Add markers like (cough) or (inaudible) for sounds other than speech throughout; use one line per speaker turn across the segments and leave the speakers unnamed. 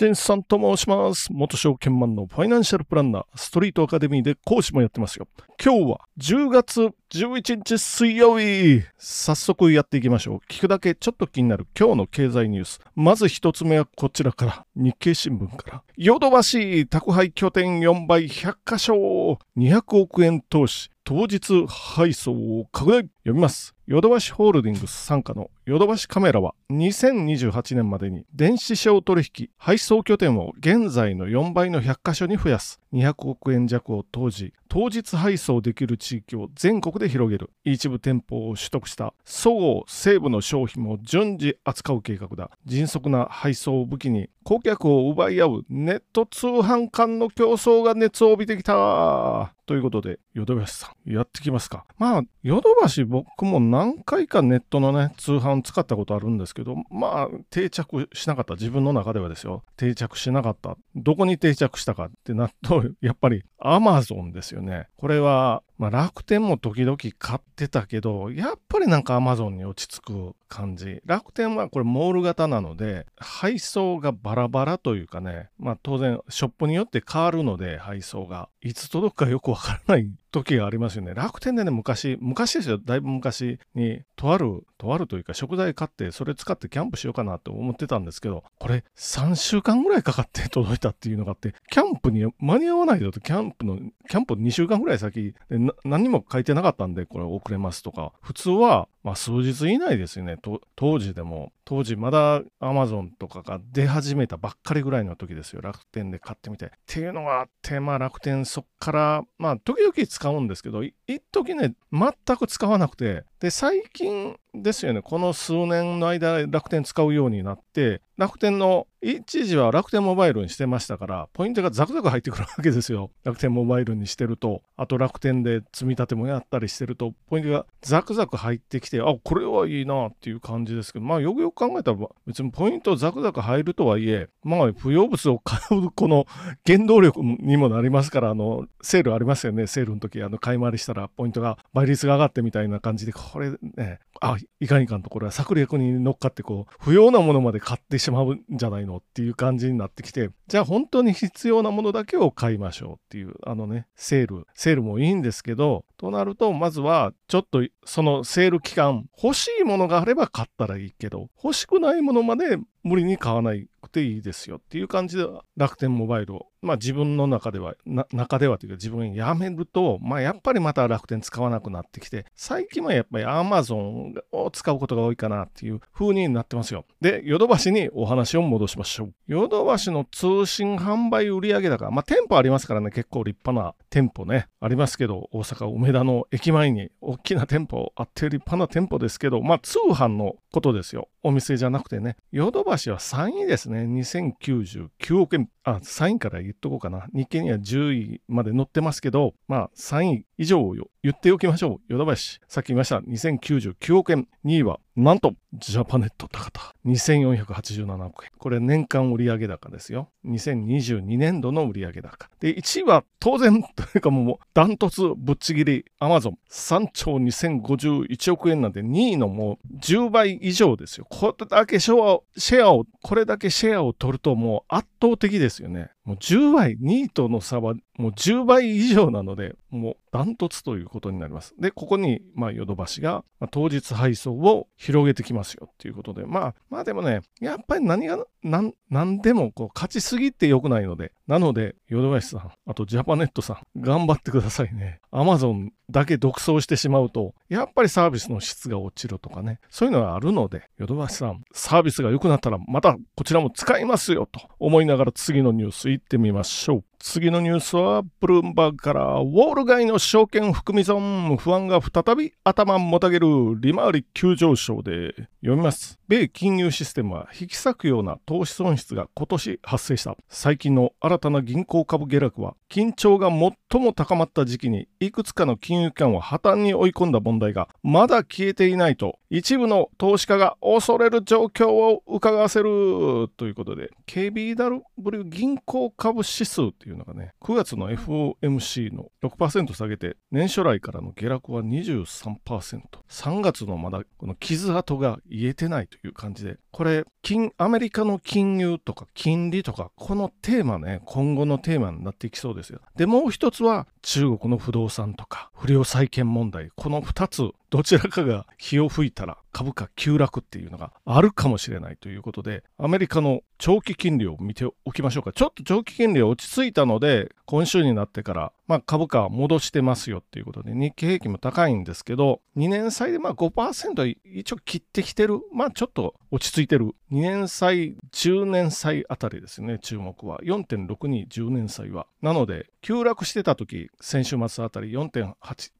新さんと申します。元証券マンのファイナンシャルプランナー、ストリートアカデミーで講師もやってますよ。今日は10月11日水曜日。早速やっていきましょう。聞くだけちょっと気になる今日の経済ニュース。まず一つ目はこちらから。日経新聞から。ヨドバシ宅配拠点4倍100箇所。200億円投資。当日配送を拡大読みます。ヨドバシホールディングス傘下のヨドバシカメラは2028年までに電子商取引配送拠点を現在の4倍の100カ所に増やす200億円弱を投じ当日配送できる地域を全国で広げる。一部店舗を取得したそごう・西武の商品も順次扱う計画だ。迅速な配送を武器に顧客を奪い合うネット通販間の競争が熱を帯びてきた。ということで、ヨドバシさん、やってきますか？まあ、ヨドバシ僕も何回かネットのね、通販使ったことあるんですけど、まあ、定着しなかった。自分の中ではですよ。定着しなかった。どこに定着したかってなると、やっぱりアマゾンですよね。これは、まあ、楽天も時々買ってたけど、やっぱりなんかアマゾンに落ち着く感じ。楽天はこれモール型なので、配送がバラバラというかね、まあ当然ショップによって変わるので、配送が。いつ届くかよくわからない時がありますよね。楽天でね、昔、昔ですよ、だいぶ昔に、とある、とあるというか食材買って、それ使ってキャンプしようかなと思ってたんですけど、これ3週間ぐらいかかって届いたっていうのがあって、キャンプに間に合わないだと、キャンプの、キャンプ2週間ぐらい先で何も書いてなかったんで、これ遅れますとか、普通は、まあ数日以内ですよね。当時でも、当時まだ Amazon とかが出始めたばっかりぐらいの時ですよ。楽天で買ってみて。っていうのがあって、まあ楽天そっから、まあ時々使うんですけど、一時ね、全く使わなくて、で、最近ですよね、この数年の間楽天使うようになって、楽天の一時は楽天モバイルにしてましたから、ポイントがザクザク入ってくるわけですよ。楽天モバイルにしてると、あと楽天で積み立てもやったりしてると、ポイントがザクザク入ってきて、あ、これはいいなっていう感じですけど、まあよくよく考えたら、別にポイントザクザク入るとはいえ、まあ不要物を買うこの原動力にもなりますから、あの、セールありますよね。セールの時、あの、買い回りしたらポイントが倍率が上がってみたいな感じで、これね、あ、いかんいかんと、これは策略に乗っかってこう、不要なものまで買ってしまうんじゃないのっていう感じになってきて、じゃあ本当に必要なものだけを買いましょうっていう、あのね、セール、セールもいいんですけど、となると、まずは、ちょっとそのセール期間、欲しいものがあれば買ったらいいけど、欲しくないものまで無理に買わない。くていいですよっていう感じで楽天モバイルを、まあ自分の中では、中ではというか自分やめると、まあやっぱりまた楽天使わなくなってきて、最近はやっぱり Amazon を使うことが多いかなっていう風になってますよ。で、ヨドバシにお話を戻しましょう。ヨドバシの通信販売売上高、まあ店舗ありますからね、結構立派な店舗ね、ありますけど、大阪梅田の駅前に大きな店舗あって立派な店舗ですけど、まあ通販のことですよ。お店じゃなくてね。ヨドバシは3位ですね。2099億円。あ、3位から言っとこうかな。日経には10位まで載ってますけど、まあ3位以上を言っておきましょう。ヨドバシ。さっき言いました。2099億円。2位は、なんと、ジャパネット高田。2487億円。これ年間売上高ですよ。2022年度の売上高。で、1位は当然、というかもう、ダントツぶっちぎり、アマゾン。3兆2051億円なんで2位のもう10倍以上ですよ。これだけシェアを、シェアを、これだけシェアを取るともう圧倒的ですよね。もう10倍、2位との差はもう10倍以上なので、もうダントツということになります。で、ここに、まあ、ヨドバシが、まあ、当日配送を広げてきますよっていうことで、まあ、まあでもね、やっぱり何が、なん、なんでもこう勝ちすぎって良くないので、なので、ヨドバシさん、あとジャパネットさん、頑張ってくださいね。アマゾンだけ独走してしまうと、やっぱりサービスの質が落ちるとかね、そういうのがあるので、ヨドバシさん、サービスが良くなったら、またこちらも使いますよと思いながら次のニュース行ってみましょう。次のニュースは、ブルームバーグから、ウォール街の証券含み損、不安が再び頭もたげる利回り急上昇で、読みます。米金融システムは引き裂くような投資損失が今年発生した。最近の新たな銀行株下落は、緊張が最も高まった時期に、いくつかの金融機関を破綻に追い込んだ問題が、まだ消えていないと、一部の投資家が恐れる状況を伺わせるということで、KBW 銀行株指数っていういうのがね、9月の FOMC の6%下げて、年初来からの下落は23%。3月のまだこの傷跡が癒えてないという感じで、これ、金、アメリカの金融とか金利とか、このテーマね、今後のテーマになっていきそうですよ。で、もう一つは中国の不動産とか、不良債権問題。この2つ、どちらかが火を吹いたら株価急落っていうのがあるかもしれないということで、アメリカの長期金利を見ておきましょうか。ちょっと長期金利は落ち着いたので、今週になってから、まあ、株価は戻してますよっていうことで、日経平均も高いんですけど、2年債でまあ5%一応切ってきてる。まあちょっと落ち着いてる。2年債、10年債あたりですね、注目は。4.62、10年債は。なので、急落してた時、先週末あたり4.8、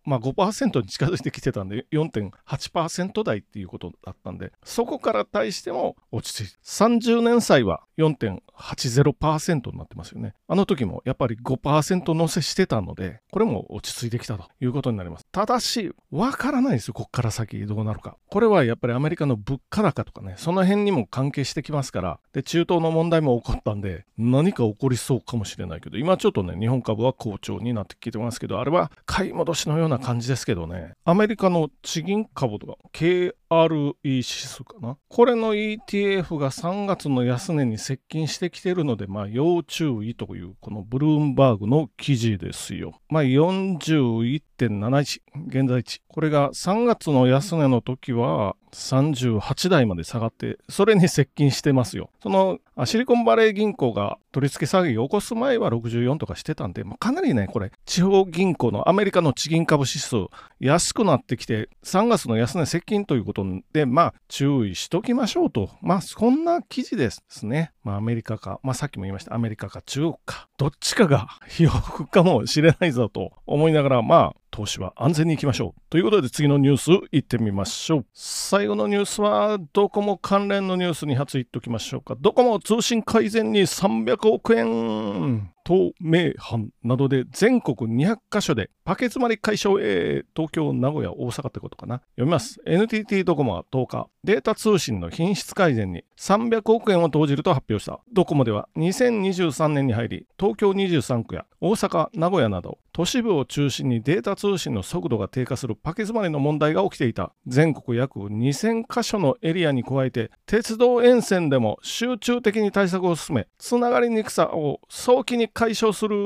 まあ5%に近づいてきてたんで、4.8%台っていうことだったんで、そこから対しても落ち着いて、30年債は4.80%になってますよね。あの時もやっぱり5%乗せしてたので、これも落ち着いてきたということになります。ただし、わからないですよ、こっから先どうなるか。これはやっぱりアメリカの物価高とかね、その辺にも関関係してきますから、で、中東の問題も起こったんで、何か起こりそうかもしれないけど、今ちょっとね、日本株は好調になってきてますけど、あれは買い戻しのような感じですけどね、アメリカの地銀株とか、KRE 指数かな。これの ETF が3月の安値に接近してきてるので、まあ要注意というこのブルームバーグの記事ですよ。まあ1.71現在地。これが3月の安値の時は38台まで下がって、それに接近してますよ。そのシリコンバレー銀行が取り付け騒ぎを起こす前は64とかしてたんで、まあ、かなりね、これ、地方銀行のアメリカの地銀株指数、安くなってきて、3月の安値接近ということで、まあ、注意しときましょうと。まあ、そんな記事ですね。まあ、アメリカか、まあ、さっきも言いました、アメリカか中国か、どっちかが火を吹くかもしれないぞと思いながら、まあ、投資は安全に行きましょう。ということで次のニュース行ってみましょう。最後のニュースはドコモ関連のニュースに初言っておきましょうか。ドコモ通信改善に300億円透明版などで全国200カ所でパケ詰まり解消へ東京、名古屋、大阪ってことかな。読みます。NTT ドコモは10日、データ通信の品質改善に300億円を投じると発表した。ドコモでは2023年に入り、東京23区や大阪、名古屋など都市部を中心にデータ通信の速度が低下するパケ詰まりの問題が起きていた。全国約2000カ所のエリアに加えて、鉄道沿線でも集中的に対策を進め、つながりにくさを早期に解消する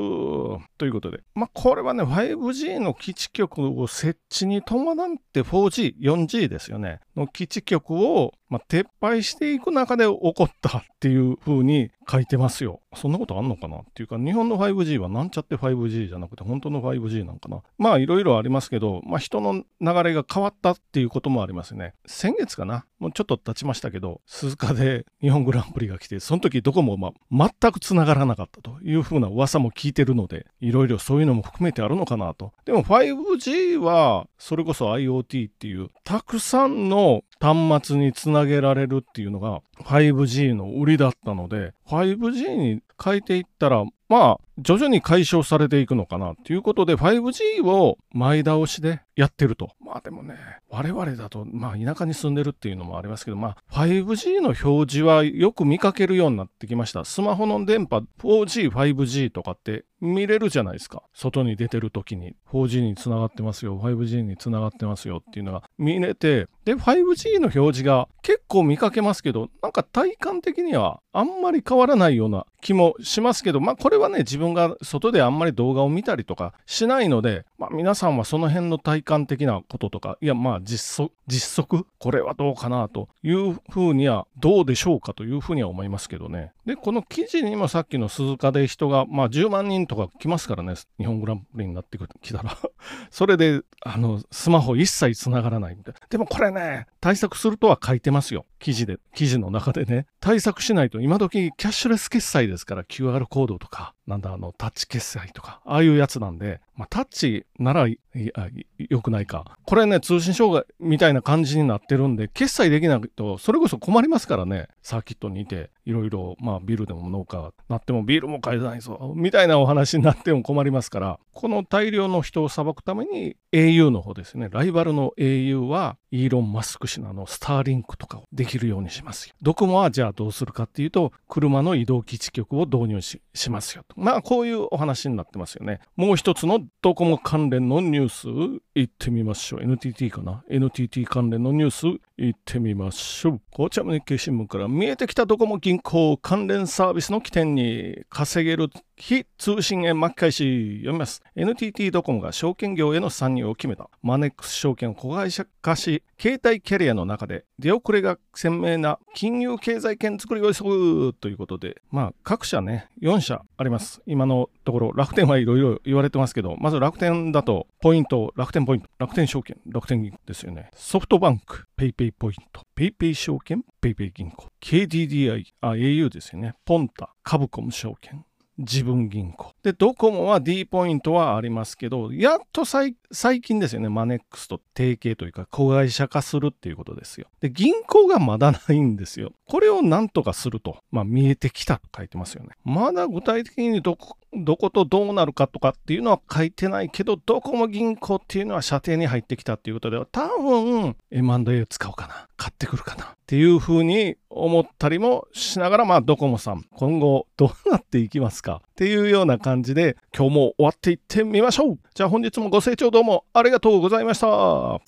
ということで。まあ、これはね、5G の基地局を設置に伴って 4G、4G ですよね。の基地局をまあ、撤廃していく中で起こったっていう風に書いてますよ。そんなことあんのかなっていうか、日本の 5G はなんちゃって 5G じゃなくて、本当の 5G なんかな。まあ、いろいろありますけど、まあ、人の流れが変わったっていうこともありますね。先月かな？もうちょっと経ちましたけど、鈴鹿で日本グランプリが来て、その時どこも、まあ、全く繋がらなかったという風な噂も聞いてるので、いろいろそういうのも含めてあるのかなと。でも 5G は、それこそ IoT っていう、たくさんの端末につなげられるっていうのが 5G の売りだったので 5G に変えていったらまあ徐々に解消されていくのかなっていうことで 5G を前倒しでやってると。まあでもね、我々だと、まあ田舎に住んでるっていうのもありますけど、まあ 5G の表示はよく見かけるようになってきました。スマホの電波 4G、5G とかって見れるじゃないですか。外に出てる時に 4G につながってますよ、5G につながってますよっていうのが見れて、で、5G の表示が結構見かけますけど、なんか体感的にはあんまり変わらないような気もしますけど、まあこれはね、自分が外であんまり動画を見たりとかしないので、まあ皆さんはその辺の体感的なこととか、いやまあ実測、実測、これはどうかなというふうにはどうでしょうかというふうには思いますけどね。で、この記事にもさっきの鈴鹿で人が、まあ10万人とか来ますからね、日本グランプリになってきたら (laughs) それで、あの、スマホ一切繋がらないみたいな。でもこれね、対策するとは書いてますよ。記事で、記事の中でね。対策しないと、今時キャッシュレス決済ですから QR コードとか、なんだ、あの、タッチ決済とか、ああいうやつなんで、まあ、タッチならいやよくないか。これね、通信障害みたいな感じになってるんで、決済できないと、それこそ困りますからね。サーキットにいて、いろいろ、まあ、ビルでも農家なってもビールも買えないぞ、みたいなお話になっても困りますから、この大量の人を裁くために au の方ですね、ライバルの au は、イーロン・マスク氏のあの、スターリンクとかをできるようにしますよ。ドコモはじゃあどうするかっていうと、車の移動基地局を導入しますよと。まあ、こういうお話になってますよね。もう一つのドコモ関連のニュース、行ってみましょう。NTT かな ?NTT 関連のニュース、行ってみましょう。紅茶日経新聞から見えてきたドコモ銀行関連サービスの起点に稼げる非通信へ巻き返し読みます。NTT ドコモが証券業への参入を決めた。マネックス証券を子会社化し、携帯キャリアの中で出遅れが鮮明な金融経済圏作りを急ぐということで、まあ各社ね、4社あります。今のところ楽天はいろいろ言われてますけど、まず楽天だとポイント、楽天ポイント、楽天証券、楽天銀行ですよね。ソフトバンク、 PayPayポイント、 PayPay証券、 PayPay銀行、KDDI、あ、au ですよね。ポンタ、カブコム証券、自分銀行。で、ドコモは D ポイントはありますけど、やっと最近ですよね、マネックスと提携というか、子会社化するっていうことですよ。で、銀行がまだないんですよ。これをなんとかすると、まあ、見えてきたと書いてますよね。まだ具体的にどこ、どことどうなるかとかっていうのは書いてないけど、ドコモ銀行っていうのは射程に入ってきたっていうことでは、多分 M&A を使おうかな。買ってくるかな。っていうふうに思ったりもしながら、まあ、ドコモさん、今後どうなっていきますかっていうような感じで、今日も終わっていってみましょう。じゃあ本日もご清聴どうもありがとうございました。